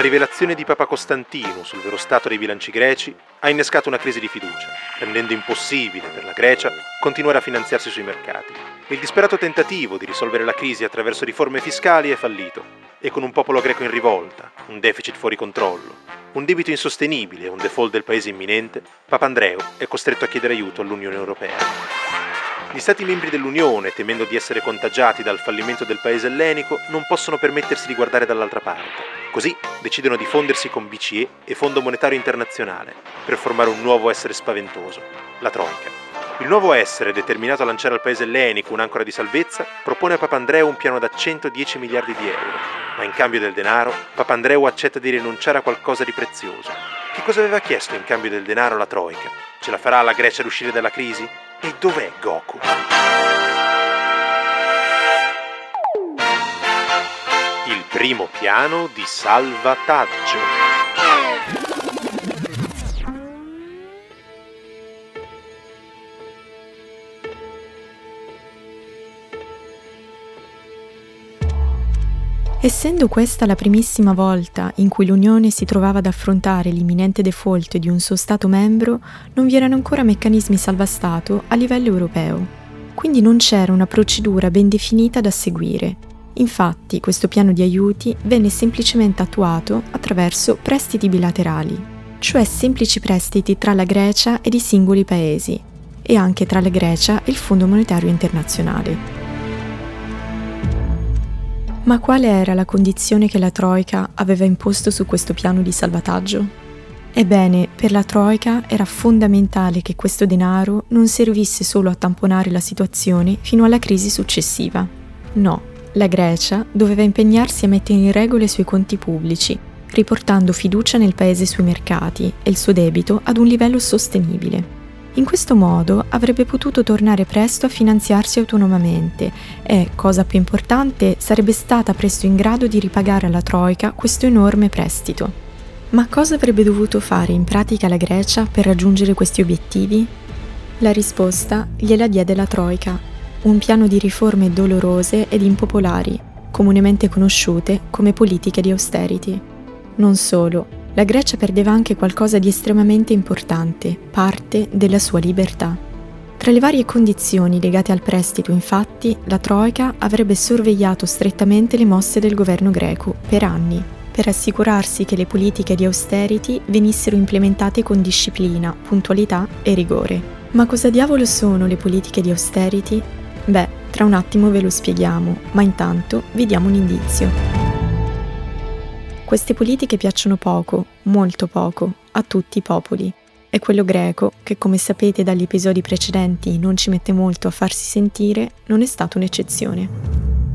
La rivelazione di Papa Costantino sul vero stato dei bilanci greci ha innescato una crisi di fiducia, rendendo impossibile per la Grecia continuare a finanziarsi sui mercati. Il disperato tentativo di risolvere la crisi attraverso riforme fiscali è fallito e con un popolo greco in rivolta, un deficit fuori controllo, un debito insostenibile e un default del paese imminente, Papandreou è costretto a chiedere aiuto all'Unione Europea. Gli Stati membri dell'Unione, temendo di essere contagiati dal fallimento del paese ellenico, non possono permettersi di guardare dall'altra parte. Così decidono di fondersi con BCE e Fondo Monetario Internazionale per formare un nuovo essere spaventoso, la Troica. Il nuovo essere, determinato a lanciare al paese ellenico un'ancora di salvezza, propone a Papandreou un piano da 110 miliardi di euro, ma in cambio del denaro, Papandreou accetta di rinunciare a qualcosa di prezioso. Che cosa aveva chiesto in cambio del denaro la Troica? Ce la farà la Grecia ad uscire dalla crisi? E dov'è Goku? Il primo piano di salvataggio. Essendo questa la primissima volta in cui l'Unione si trovava ad affrontare l'imminente default di un suo Stato membro, non vi erano ancora meccanismi salva-Stato a livello europeo. Quindi non c'era una procedura ben definita da seguire. Infatti questo piano di aiuti venne semplicemente attuato attraverso prestiti bilaterali, cioè semplici prestiti tra la Grecia ed i singoli paesi, e anche tra la Grecia e il Fondo Monetario Internazionale. Ma quale era la condizione che la Troica aveva imposto su questo piano di salvataggio? Ebbene, per la Troica era fondamentale che questo denaro non servisse solo a tamponare la situazione fino alla crisi successiva. No, la Grecia doveva impegnarsi a mettere in regola i suoi conti pubblici, riportando fiducia nel paese sui mercati e il suo debito ad un livello sostenibile. In questo modo avrebbe potuto tornare presto a finanziarsi autonomamente e, cosa più importante, sarebbe stata presto in grado di ripagare alla Troica questo enorme prestito. Ma cosa avrebbe dovuto fare in pratica la Grecia per raggiungere questi obiettivi? La risposta gliela diede la Troica, un piano di riforme dolorose ed impopolari, comunemente conosciute come politiche di austerity. Non solo, la Grecia perdeva anche qualcosa di estremamente importante, parte della sua libertà. Tra le varie condizioni legate al prestito, infatti, la Troica avrebbe sorvegliato strettamente le mosse del governo greco per anni, per assicurarsi che le politiche di austerity venissero implementate con disciplina, puntualità e rigore. Ma cosa diavolo sono le politiche di austerity? Beh, tra un attimo ve lo spieghiamo, ma intanto vi diamo un indizio. Queste politiche piacciono poco, molto poco, a tutti i popoli. E quello greco, che come sapete dagli episodi precedenti non ci mette molto a farsi sentire, non è stato un'eccezione.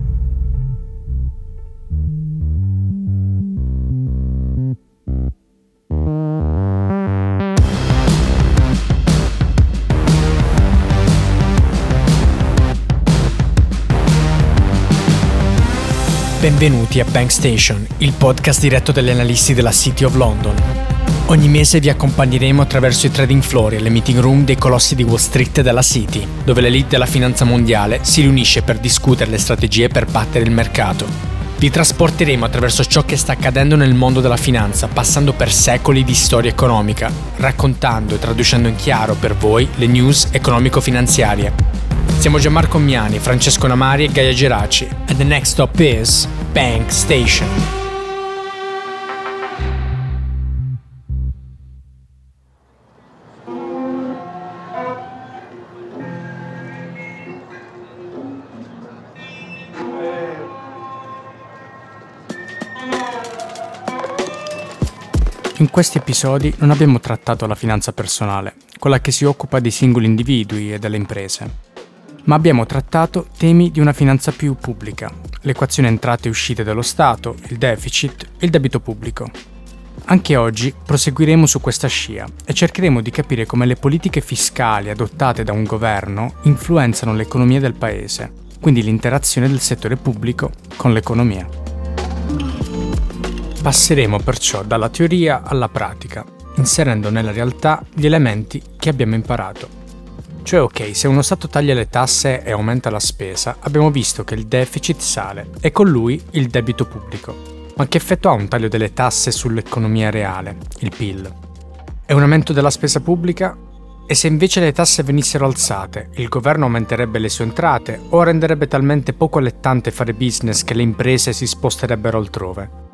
Benvenuti a Bank Station, il podcast diretto dagli analisti della City of London. Ogni mese vi accompagneremo attraverso i trading floor e le meeting room dei colossi di Wall Street e della City, dove l'elite della finanza mondiale si riunisce per discutere le strategie per battere il mercato. Vi trasporteremo attraverso ciò che sta accadendo nel mondo della finanza, passando per secoli di storia economica, raccontando e traducendo in chiaro per voi le news economico-finanziarie siamo Gianmarco Miani, Francesco Namari e Gaia Geraci. And the next stop is Bank Station. In questi episodi non abbiamo trattato la finanza personale, quella che si occupa dei singoli individui e delle imprese ma abbiamo trattato temi di una finanza più pubblica, l'equazione entrate e uscite dello Stato, il deficit e il debito pubblico. Anche oggi proseguiremo su questa scia e cercheremo di capire come le politiche fiscali adottate da un governo influenzano l'economia del paese, quindi l'interazione del settore pubblico con l'economia. Passeremo perciò dalla teoria alla pratica, inserendo nella realtà gli elementi che abbiamo imparato cioè ok, se uno Stato taglia le tasse e aumenta la spesa, abbiamo visto che il deficit sale e con lui il debito pubblico. Ma che effetto ha un taglio delle tasse sull'economia reale, il PIL? È un aumento della spesa pubblica? E se invece le tasse venissero alzate, il governo aumenterebbe le sue entrate o renderebbe talmente poco allettante fare business che le imprese si sposterebbero altrove?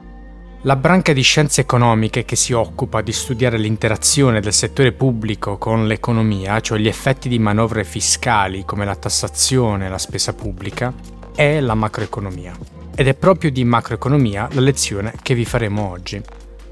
La branca di scienze economiche che si occupa di studiare l'interazione del settore pubblico con l'economia, cioè gli effetti di manovre fiscali come la tassazione e la spesa pubblica, è la macroeconomia. Ed è proprio di macroeconomia la lezione che vi faremo oggi.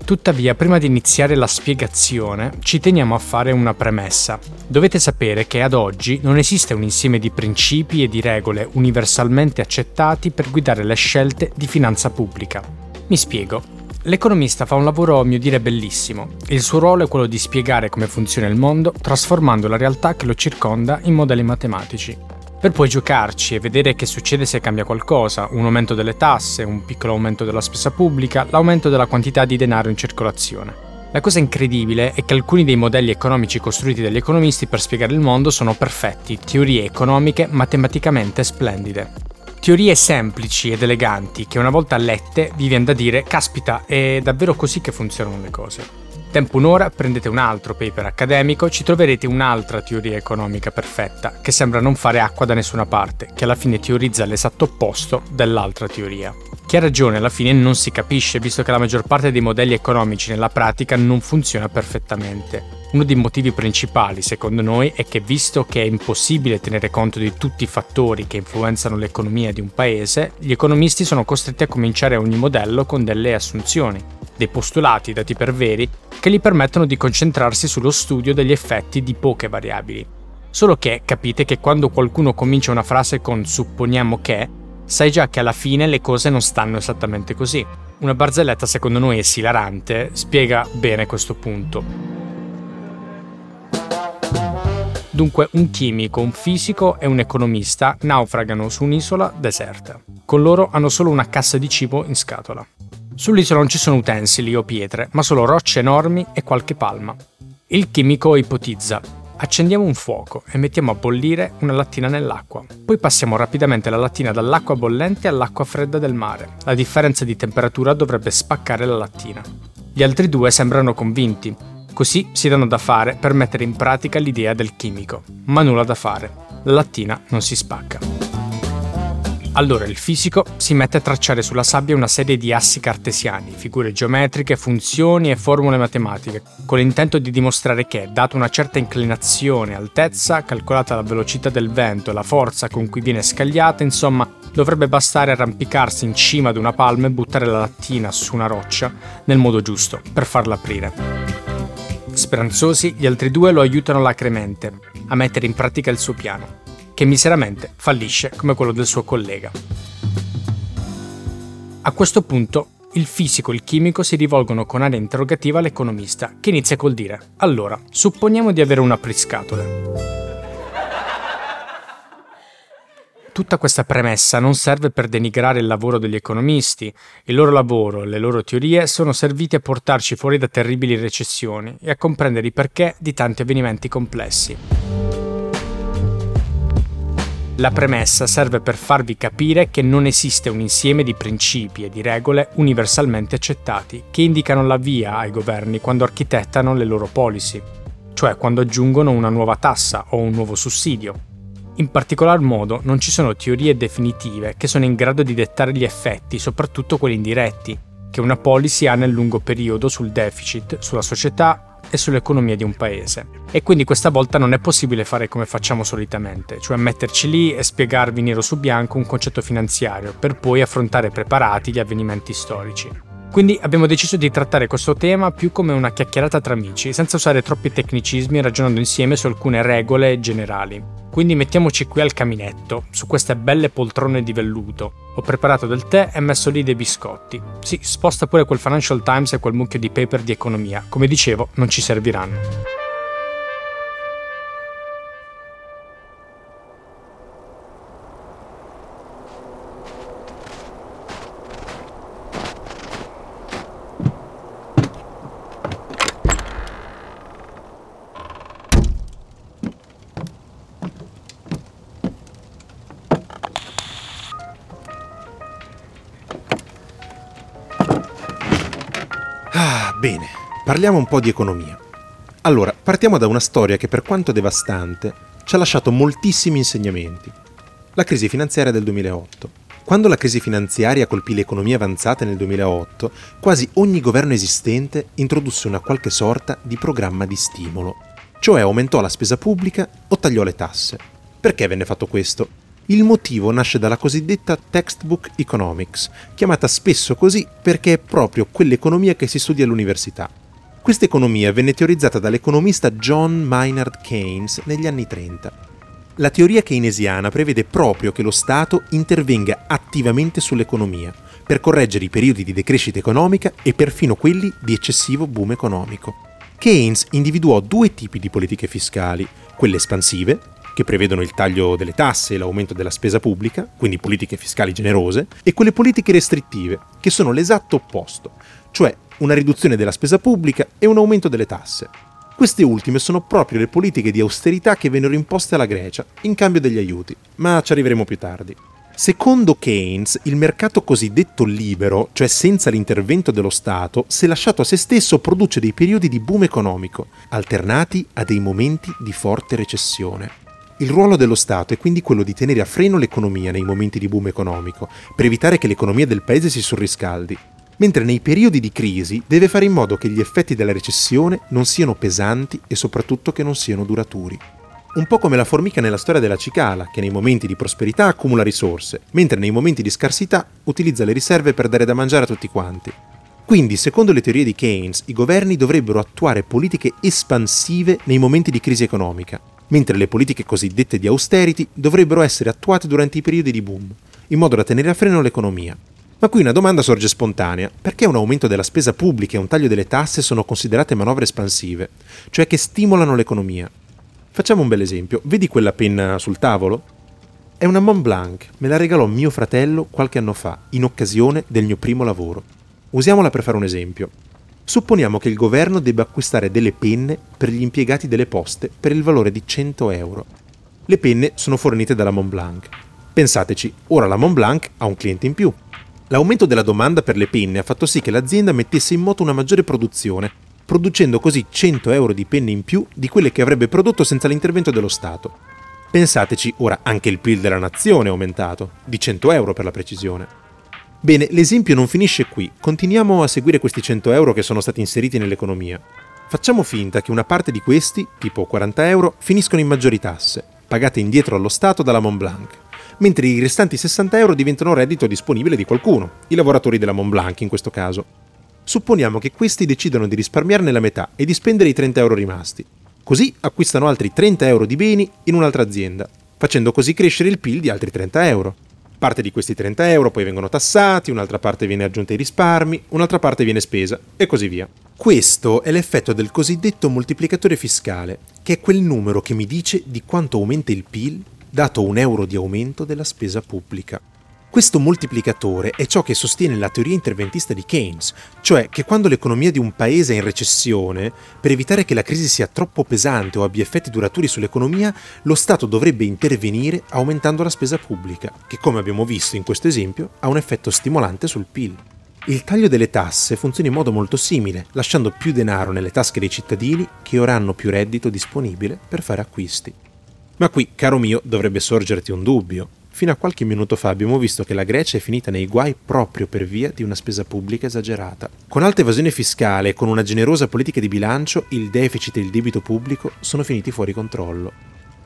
Tuttavia, prima di iniziare la spiegazione, ci teniamo a fare una premessa. Dovete sapere che ad oggi non esiste un insieme di principi e di regole universalmente accettati per guidare le scelte di finanza pubblica. Mi spiego. L'economista fa un lavoro a mio dire bellissimo. Il suo ruolo è quello di spiegare come funziona il mondo, trasformando la realtà che lo circonda in modelli matematici. Per poi giocarci e vedere che succede se cambia qualcosa, un aumento delle tasse, un piccolo aumento della spesa pubblica, l'aumento della quantità di denaro in circolazione. La cosa incredibile è che alcuni dei modelli economici costruiti dagli economisti per spiegare il mondo sono perfetti, teorie economiche matematicamente splendide. Teorie semplici ed eleganti che una volta lette vi viene da dire caspita, è davvero così che funzionano le cose. Tempo un'ora, prendete un altro paper accademico, ci troverete un'altra teoria economica perfetta, che sembra non fare acqua da nessuna parte, che alla fine teorizza l'esatto opposto dell'altra teoria. Chi ha ragione alla fine non si capisce, visto che la maggior parte dei modelli economici nella pratica non funziona perfettamente. Uno dei motivi principali, secondo noi, è che visto che è impossibile tenere conto di tutti i fattori che influenzano l'economia di un paese, gli economisti sono costretti a cominciare ogni modello con delle assunzioni, dei postulati dati per veri, che gli permettono di concentrarsi sullo studio degli effetti di poche variabili. Solo che capite che quando qualcuno comincia una frase con supponiamo che, sai già che alla fine le cose non stanno esattamente così. Una barzelletta secondo noi esilarante spiega bene questo punto. Dunque un chimico, un fisico e un economista naufragano su un'isola deserta. Con loro hanno solo una cassa di cibo in scatola. Sull'isola non ci sono utensili o pietre, ma solo rocce enormi e qualche palma. Il chimico ipotizza Accendiamo un fuoco e mettiamo a bollire una lattina nell'acqua. Poi passiamo rapidamente la lattina dall'acqua bollente all'acqua fredda del mare. La differenza di temperatura dovrebbe spaccare la lattina. Gli altri due sembrano convinti. Così si danno da fare per mettere in pratica l'idea del chimico. Ma nulla da fare. La lattina non si spacca. Allora il fisico si mette a tracciare sulla sabbia una serie di assi cartesiani, figure geometriche, funzioni e formule matematiche, con l'intento di dimostrare che, data una certa inclinazione e altezza, calcolata la velocità del vento e la forza con cui viene scagliata, insomma, dovrebbe bastare arrampicarsi in cima ad una palma e buttare la lattina su una roccia nel modo giusto per farla aprire. Speranzosi, gli altri due lo aiutano lacremente a mettere in pratica il suo piano che miseramente fallisce come quello del suo collega. A questo punto il fisico e il chimico si rivolgono con aria interrogativa all'economista, che inizia col dire: Allora, supponiamo di avere un apriscatole. Tutta questa premessa non serve per denigrare il lavoro degli economisti. Il loro lavoro le loro teorie sono serviti a portarci fuori da terribili recessioni e a comprendere i perché di tanti avvenimenti complessi. La premessa serve per farvi capire che non esiste un insieme di principi e di regole universalmente accettati che indicano la via ai governi quando architettano le loro policy, cioè quando aggiungono una nuova tassa o un nuovo sussidio. In particolar modo non ci sono teorie definitive che sono in grado di dettare gli effetti, soprattutto quelli indiretti, che una policy ha nel lungo periodo sul deficit, sulla società e sull'economia di un paese. E quindi questa volta non è possibile fare come facciamo solitamente, cioè metterci lì e spiegarvi nero su bianco un concetto finanziario, per poi affrontare preparati gli avvenimenti storici. Quindi abbiamo deciso di trattare questo tema più come una chiacchierata tra amici, senza usare troppi tecnicismi ragionando insieme su alcune regole generali. Quindi mettiamoci qui al caminetto, su queste belle poltrone di velluto. Ho preparato del tè e messo lì dei biscotti. Sì, sposta pure quel Financial Times e quel mucchio di paper di economia. Come dicevo, non ci serviranno. Bene, parliamo un po' di economia. Allora, partiamo da una storia che per quanto devastante ci ha lasciato moltissimi insegnamenti. La crisi finanziaria del 2008. Quando la crisi finanziaria colpì le economie avanzate nel 2008, quasi ogni governo esistente introdusse una qualche sorta di programma di stimolo, cioè aumentò la spesa pubblica o tagliò le tasse. Perché venne fatto questo? Il motivo nasce dalla cosiddetta textbook economics, chiamata spesso così perché è proprio quell'economia che si studia all'università. Questa economia venne teorizzata dall'economista John Maynard Keynes negli anni 30. La teoria keynesiana prevede proprio che lo Stato intervenga attivamente sull'economia per correggere i periodi di decrescita economica e perfino quelli di eccessivo boom economico. Keynes individuò due tipi di politiche fiscali, quelle espansive, che prevedono il taglio delle tasse e l'aumento della spesa pubblica, quindi politiche fiscali generose, e quelle politiche restrittive, che sono l'esatto opposto, cioè una riduzione della spesa pubblica e un aumento delle tasse. Queste ultime sono proprio le politiche di austerità che vennero imposte alla Grecia in cambio degli aiuti, ma ci arriveremo più tardi. Secondo Keynes, il mercato cosiddetto libero, cioè senza l'intervento dello Stato, se lasciato a se stesso produce dei periodi di boom economico, alternati a dei momenti di forte recessione. Il ruolo dello Stato è quindi quello di tenere a freno l'economia nei momenti di boom economico, per evitare che l'economia del paese si surriscaldi, mentre nei periodi di crisi deve fare in modo che gli effetti della recessione non siano pesanti e soprattutto che non siano duraturi. Un po' come la formica nella storia della cicala, che nei momenti di prosperità accumula risorse, mentre nei momenti di scarsità utilizza le riserve per dare da mangiare a tutti quanti. Quindi, secondo le teorie di Keynes, i governi dovrebbero attuare politiche espansive nei momenti di crisi economica, mentre le politiche cosiddette di austerity dovrebbero essere attuate durante i periodi di boom, in modo da tenere a freno l'economia. Ma qui una domanda sorge spontanea. Perché un aumento della spesa pubblica e un taglio delle tasse sono considerate manovre espansive, cioè che stimolano l'economia? Facciamo un bel esempio. Vedi quella penna sul tavolo? È una Mont Blanc, me la regalò mio fratello qualche anno fa, in occasione del mio primo lavoro. Usiamola per fare un esempio. Supponiamo che il governo debba acquistare delle penne per gli impiegati delle poste per il valore di 100 euro. Le penne sono fornite dalla Mont Blanc. Pensateci, ora la Mont Blanc ha un cliente in più, L'aumento della domanda per le penne ha fatto sì che l'azienda mettesse in moto una maggiore produzione, producendo così 100 euro di penne in più di quelle che avrebbe prodotto senza l'intervento dello Stato. Pensateci, ora anche il PIL della nazione è aumentato, di 100 euro per la precisione. Bene, l'esempio non finisce qui, continuiamo a seguire questi 100 euro che sono stati inseriti nell'economia. Facciamo finta che una parte di questi, tipo 40 euro, finiscono in maggiori tasse, pagate indietro allo Stato dalla Mont Blanc mentre i restanti 60 euro diventano reddito disponibile di qualcuno, i lavoratori della Montblanc in questo caso. Supponiamo che questi decidano di risparmiarne la metà e di spendere i 30 euro rimasti. Così acquistano altri 30 euro di beni in un'altra azienda, facendo così crescere il PIL di altri 30 euro. Parte di questi 30 euro poi vengono tassati, un'altra parte viene aggiunta ai risparmi, un'altra parte viene spesa e così via. Questo è l'effetto del cosiddetto moltiplicatore fiscale, che è quel numero che mi dice di quanto aumenta il PIL dato un euro di aumento della spesa pubblica. Questo moltiplicatore è ciò che sostiene la teoria interventista di Keynes, cioè che quando l'economia di un paese è in recessione, per evitare che la crisi sia troppo pesante o abbia effetti duraturi sull'economia, lo Stato dovrebbe intervenire aumentando la spesa pubblica, che come abbiamo visto in questo esempio ha un effetto stimolante sul PIL. Il taglio delle tasse funziona in modo molto simile, lasciando più denaro nelle tasche dei cittadini che ora hanno più reddito disponibile per fare acquisti. Ma qui, caro mio, dovrebbe sorgerti un dubbio. Fino a qualche minuto fa abbiamo visto che la Grecia è finita nei guai proprio per via di una spesa pubblica esagerata. Con alta evasione fiscale e con una generosa politica di bilancio, il deficit e il debito pubblico sono finiti fuori controllo.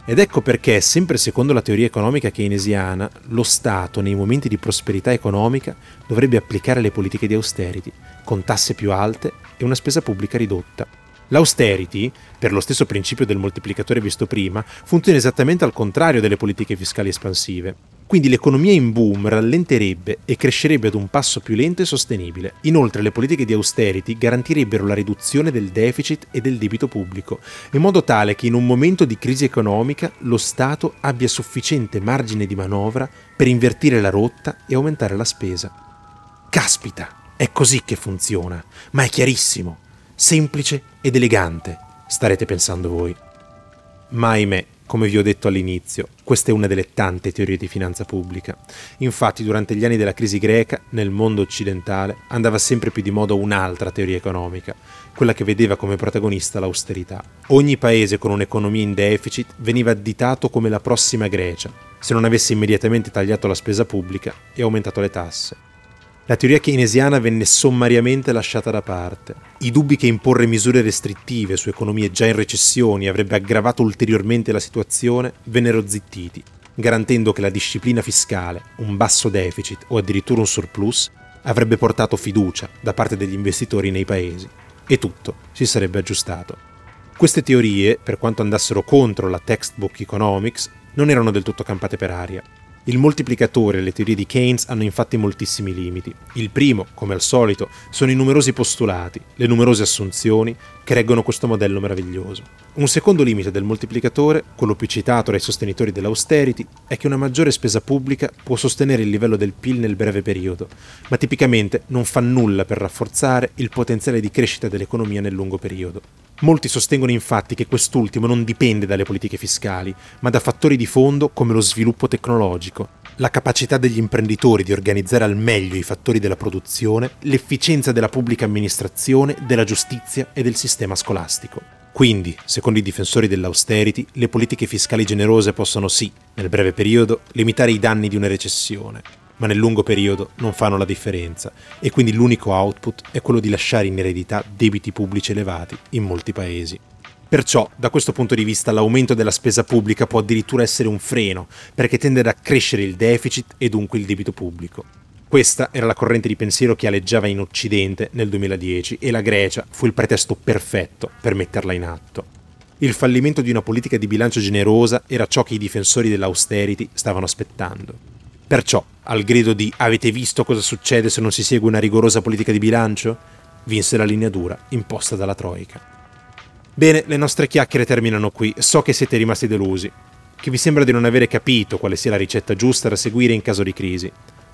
Ed ecco perché, sempre secondo la teoria economica keynesiana, lo Stato nei momenti di prosperità economica dovrebbe applicare le politiche di austerity, con tasse più alte e una spesa pubblica ridotta. L'austerity, per lo stesso principio del moltiplicatore visto prima, funziona esattamente al contrario delle politiche fiscali espansive. Quindi l'economia in boom rallenterebbe e crescerebbe ad un passo più lento e sostenibile. Inoltre le politiche di austerity garantirebbero la riduzione del deficit e del debito pubblico, in modo tale che in un momento di crisi economica lo Stato abbia sufficiente margine di manovra per invertire la rotta e aumentare la spesa. Caspita, è così che funziona, ma è chiarissimo semplice ed elegante, starete pensando voi. Ma ahimè, come vi ho detto all'inizio, questa è una delle tante teorie di finanza pubblica. Infatti, durante gli anni della crisi greca, nel mondo occidentale, andava sempre più di moda un'altra teoria economica, quella che vedeva come protagonista l'austerità. Ogni paese con un'economia in deficit veniva additato come la prossima Grecia, se non avesse immediatamente tagliato la spesa pubblica e aumentato le tasse. La teoria keynesiana venne sommariamente lasciata da parte. I dubbi che imporre misure restrittive su economie già in recessione avrebbe aggravato ulteriormente la situazione vennero zittiti, garantendo che la disciplina fiscale, un basso deficit o addirittura un surplus avrebbe portato fiducia da parte degli investitori nei paesi e tutto si sarebbe aggiustato. Queste teorie, per quanto andassero contro la textbook economics, non erano del tutto campate per aria. Il moltiplicatore e le teorie di Keynes hanno infatti moltissimi limiti. Il primo, come al solito, sono i numerosi postulati, le numerose assunzioni che reggono questo modello meraviglioso. Un secondo limite del moltiplicatore, quello più citato dai sostenitori dell'austerity, è che una maggiore spesa pubblica può sostenere il livello del PIL nel breve periodo, ma tipicamente non fa nulla per rafforzare il potenziale di crescita dell'economia nel lungo periodo. Molti sostengono infatti che quest'ultimo non dipende dalle politiche fiscali, ma da fattori di fondo come lo sviluppo tecnologico, la capacità degli imprenditori di organizzare al meglio i fattori della produzione, l'efficienza della pubblica amministrazione, della giustizia e del sistema scolastico. Quindi, secondo i difensori dell'austerity, le politiche fiscali generose possono sì, nel breve periodo, limitare i danni di una recessione, ma nel lungo periodo non fanno la differenza e quindi l'unico output è quello di lasciare in eredità debiti pubblici elevati in molti paesi. Perciò, da questo punto di vista, l'aumento della spesa pubblica può addirittura essere un freno, perché tende ad accrescere il deficit e dunque il debito pubblico. Questa era la corrente di pensiero che aleggiava in Occidente nel 2010 e la Grecia fu il pretesto perfetto per metterla in atto. Il fallimento di una politica di bilancio generosa era ciò che i difensori dell'austerity stavano aspettando. Perciò, al grido di avete visto cosa succede se non si segue una rigorosa politica di bilancio, vinse la linea dura imposta dalla Troica. Bene, le nostre chiacchiere terminano qui. So che siete rimasti delusi, che vi sembra di non avere capito quale sia la ricetta giusta da seguire in caso di crisi.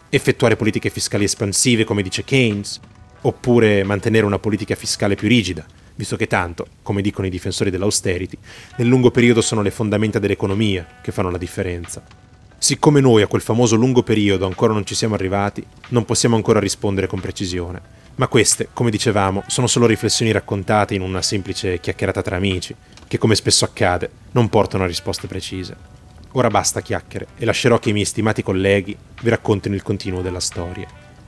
Effettuare politiche fiscali espansive, come dice Keynes, oppure mantenere una politica fiscale più rigida, visto che tanto, come dicono i difensori dell'austerity, nel lungo periodo sono le fondamenta dell'economia che fanno la differenza. Siccome noi a quel famoso lungo periodo ancora non ci siamo arrivati, non possiamo ancora rispondere con precisione. Ma queste, come dicevamo, sono solo riflessioni raccontate in una semplice chiacchierata tra amici, che come spesso accade, non portano a risposte precise. Ora basta chiacchiere e lascerò che i miei stimati colleghi vi raccontino il continuo della storia.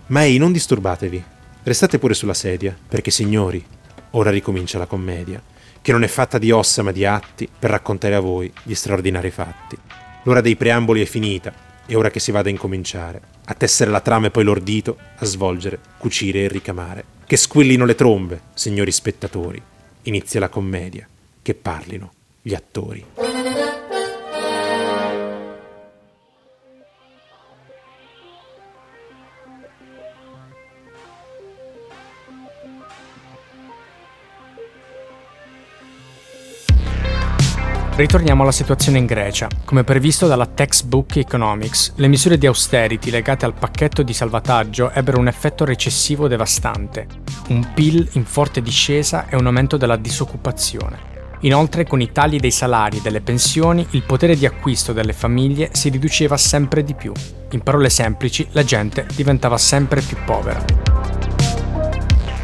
Ma ehi, non disturbatevi. Restate pure sulla sedia, perché signori, ora ricomincia la commedia, che non è fatta di ossa ma di atti per raccontare a voi gli straordinari fatti. L'ora dei preamboli è finita, è ora che si vada a incominciare, a tessere la trama e poi l'ordito, a svolgere, cucire e ricamare. Che squillino le trombe, signori spettatori. Inizia la commedia, che parlino gli attori. Ritorniamo alla situazione in Grecia. Come previsto dalla Textbook Economics, le misure di austerity legate al pacchetto di salvataggio ebbero un effetto recessivo devastante, un PIL in forte discesa e un aumento della disoccupazione. Inoltre, con i tagli dei salari e delle pensioni, il potere di acquisto delle famiglie si riduceva sempre di più. In parole semplici, la gente diventava sempre più povera.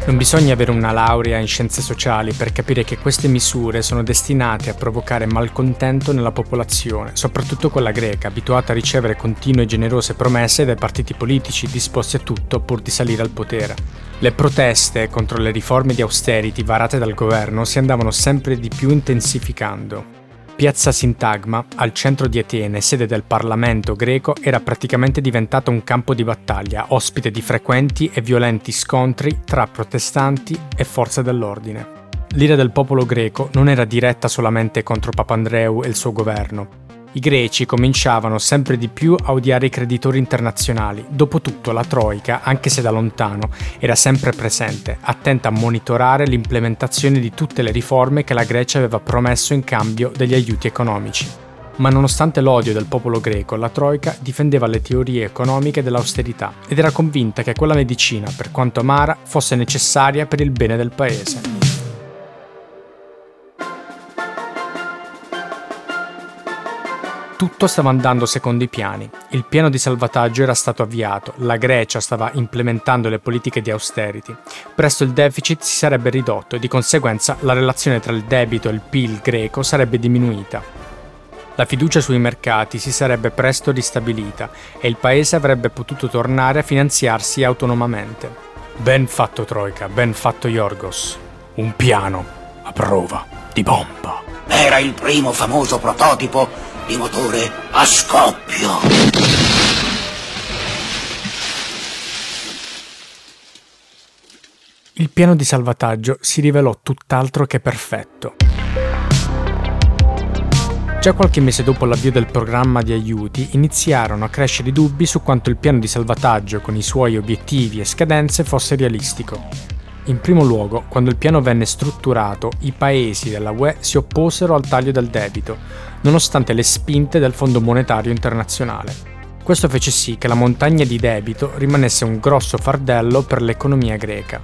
Non bisogna avere una laurea in scienze sociali per capire che queste misure sono destinate a provocare malcontento nella popolazione, soprattutto quella greca, abituata a ricevere continue e generose promesse dai partiti politici disposti a tutto pur di salire al potere. Le proteste contro le riforme di austerity varate dal governo si andavano sempre di più intensificando. Piazza Sintagma, al centro di Atene, sede del Parlamento greco, era praticamente diventata un campo di battaglia, ospite di frequenti e violenti scontri tra protestanti e forze dell'ordine. L'ira del popolo greco non era diretta solamente contro Papandreou e il suo governo, i greci cominciavano sempre di più a odiare i creditori internazionali. Dopotutto la Troica, anche se da lontano, era sempre presente, attenta a monitorare l'implementazione di tutte le riforme che la Grecia aveva promesso in cambio degli aiuti economici. Ma nonostante l'odio del popolo greco, la Troica difendeva le teorie economiche dell'austerità ed era convinta che quella medicina, per quanto amara, fosse necessaria per il bene del paese. Tutto stava andando secondo i piani. Il piano di salvataggio era stato avviato, la Grecia stava implementando le politiche di austerity. Presto il deficit si sarebbe ridotto e di conseguenza la relazione tra il debito e il PIL greco sarebbe diminuita. La fiducia sui mercati si sarebbe presto ristabilita e il paese avrebbe potuto tornare a finanziarsi autonomamente. Ben fatto Troika, ben fatto Yorgos. Un piano a prova di bomba. Era il primo famoso prototipo di motore a scoppio. Il piano di salvataggio si rivelò tutt'altro che perfetto. Già qualche mese dopo l'avvio del programma di aiuti iniziarono a crescere i dubbi su quanto il piano di salvataggio con i suoi obiettivi e scadenze fosse realistico. In primo luogo, quando il piano venne strutturato, i paesi della UE si opposero al taglio del debito, nonostante le spinte del Fondo Monetario Internazionale. Questo fece sì che la montagna di debito rimanesse un grosso fardello per l'economia greca.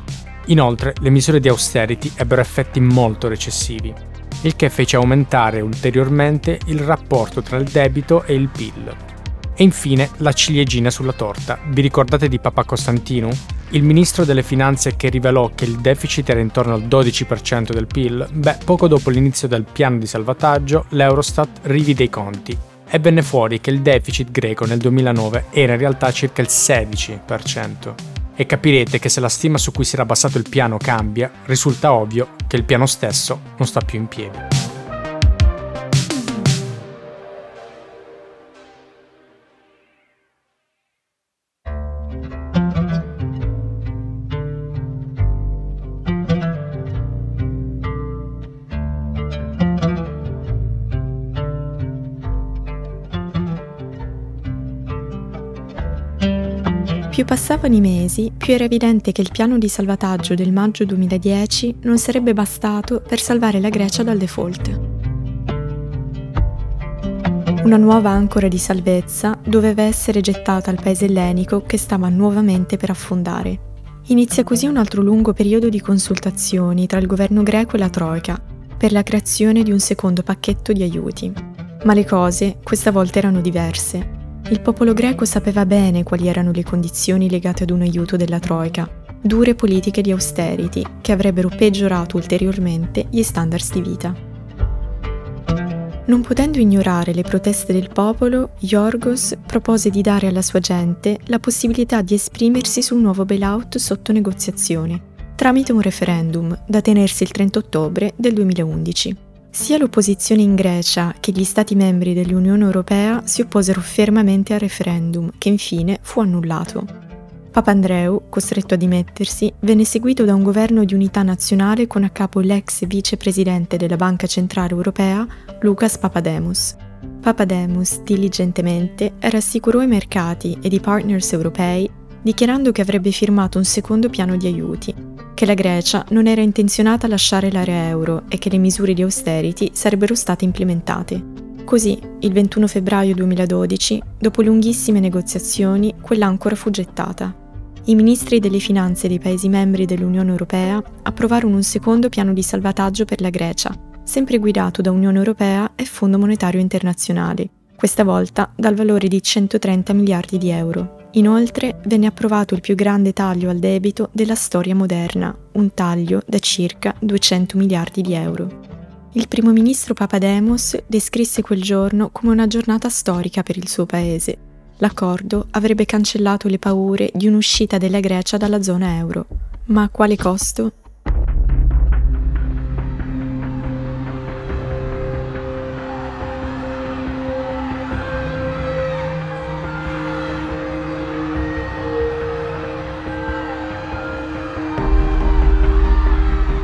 Inoltre, le misure di austerity ebbero effetti molto recessivi, il che fece aumentare ulteriormente il rapporto tra il debito e il PIL. E infine la ciliegina sulla torta. Vi ricordate di Papa Costantino? Il ministro delle finanze che rivelò che il deficit era intorno al 12% del PIL, beh, poco dopo l'inizio del piano di salvataggio, l'Eurostat rivide i conti e venne fuori che il deficit greco nel 2009 era in realtà circa il 16%. E capirete che se la stima su cui si era basato il piano cambia, risulta ovvio che il piano stesso non sta più in piedi. Più passavano i mesi, più era evidente che il piano di salvataggio del maggio 2010 non sarebbe bastato per salvare la Grecia dal default. Una nuova ancora di salvezza doveva essere gettata al paese ellenico che stava nuovamente per affondare. Inizia così un altro lungo periodo di consultazioni tra il governo greco e la Troika per la creazione di un secondo pacchetto di aiuti. Ma le cose questa volta erano diverse il popolo greco sapeva bene quali erano le condizioni legate ad un aiuto della Troika, dure politiche di austerity che avrebbero peggiorato ulteriormente gli standards di vita. Non potendo ignorare le proteste del popolo, Yorgos propose di dare alla sua gente la possibilità di esprimersi sul nuovo bailout sotto negoziazione, tramite un referendum da tenersi il 30 ottobre del 2011. Sia l'opposizione in Grecia che gli Stati membri dell'Unione Europea si opposero fermamente al referendum, che infine fu annullato. Papandreou, costretto a dimettersi, venne seguito da un governo di unità nazionale con a capo l'ex vicepresidente della Banca Centrale Europea, Lucas Papademos. Papademos diligentemente rassicurò i mercati ed i partners europei dichiarando che avrebbe firmato un secondo piano di aiuti, che la Grecia non era intenzionata a lasciare l'area euro e che le misure di austerity sarebbero state implementate. Così, il 21 febbraio 2012, dopo lunghissime negoziazioni, quell'ancora fu gettata. I ministri delle finanze dei Paesi membri dell'Unione Europea approvarono un secondo piano di salvataggio per la Grecia, sempre guidato da Unione Europea e Fondo Monetario Internazionale, questa volta dal valore di 130 miliardi di euro. Inoltre venne approvato il più grande taglio al debito della storia moderna, un taglio da circa 200 miliardi di euro. Il primo ministro Papademos descrisse quel giorno come una giornata storica per il suo paese. L'accordo avrebbe cancellato le paure di un'uscita della Grecia dalla zona euro. Ma a quale costo?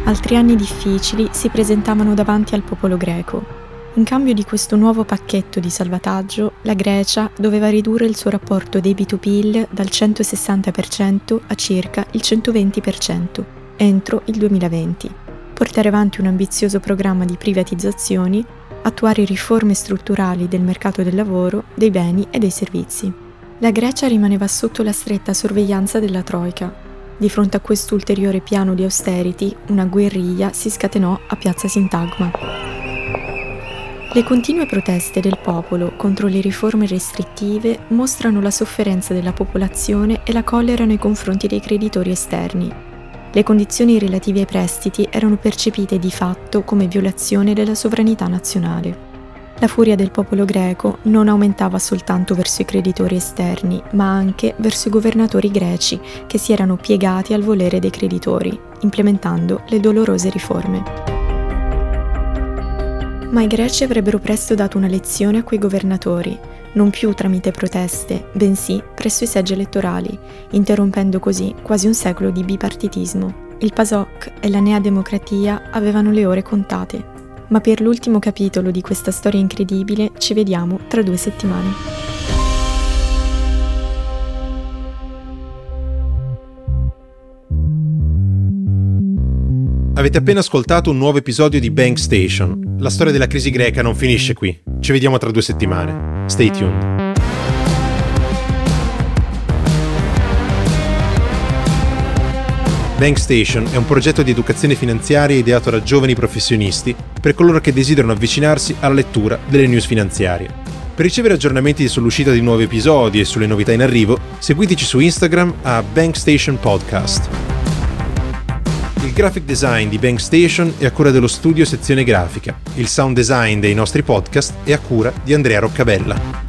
Altri anni difficili si presentavano davanti al popolo greco. In cambio di questo nuovo pacchetto di salvataggio, la Grecia doveva ridurre il suo rapporto debito-PIL dal 160% a circa il 120% entro il 2020, portare avanti un ambizioso programma di privatizzazioni, attuare riforme strutturali del mercato del lavoro, dei beni e dei servizi. La Grecia rimaneva sotto la stretta sorveglianza della Troica, di fronte a questo ulteriore piano di austerity, una guerriglia si scatenò a Piazza Sintagma. Le continue proteste del popolo contro le riforme restrittive mostrano la sofferenza della popolazione e la collera nei confronti dei creditori esterni. Le condizioni relative ai prestiti erano percepite di fatto come violazione della sovranità nazionale. La furia del popolo greco non aumentava soltanto verso i creditori esterni, ma anche verso i governatori greci che si erano piegati al volere dei creditori, implementando le dolorose riforme ma i greci avrebbero presto dato una lezione a quei governatori, non più tramite proteste, bensì presso i seggi elettorali, interrompendo così quasi un secolo di bipartitismo. Il PASOK e la Nea Democratia avevano le ore contate. Ma per l'ultimo capitolo di questa storia incredibile ci vediamo tra due settimane. Avete appena ascoltato un nuovo episodio di Bank Station. La storia della crisi greca non finisce qui. Ci vediamo tra due settimane. Stay tuned. Bank Station è un progetto di educazione finanziaria ideato da giovani professionisti per coloro che desiderano avvicinarsi alla lettura delle news finanziarie. Per ricevere aggiornamenti sull'uscita di nuovi episodi e sulle novità in arrivo, seguiteci su Instagram a Bank Station Podcast. Il graphic design di Bank Station è a cura dello studio sezione grafica. Il sound design dei nostri podcast è a cura di Andrea Roccabella.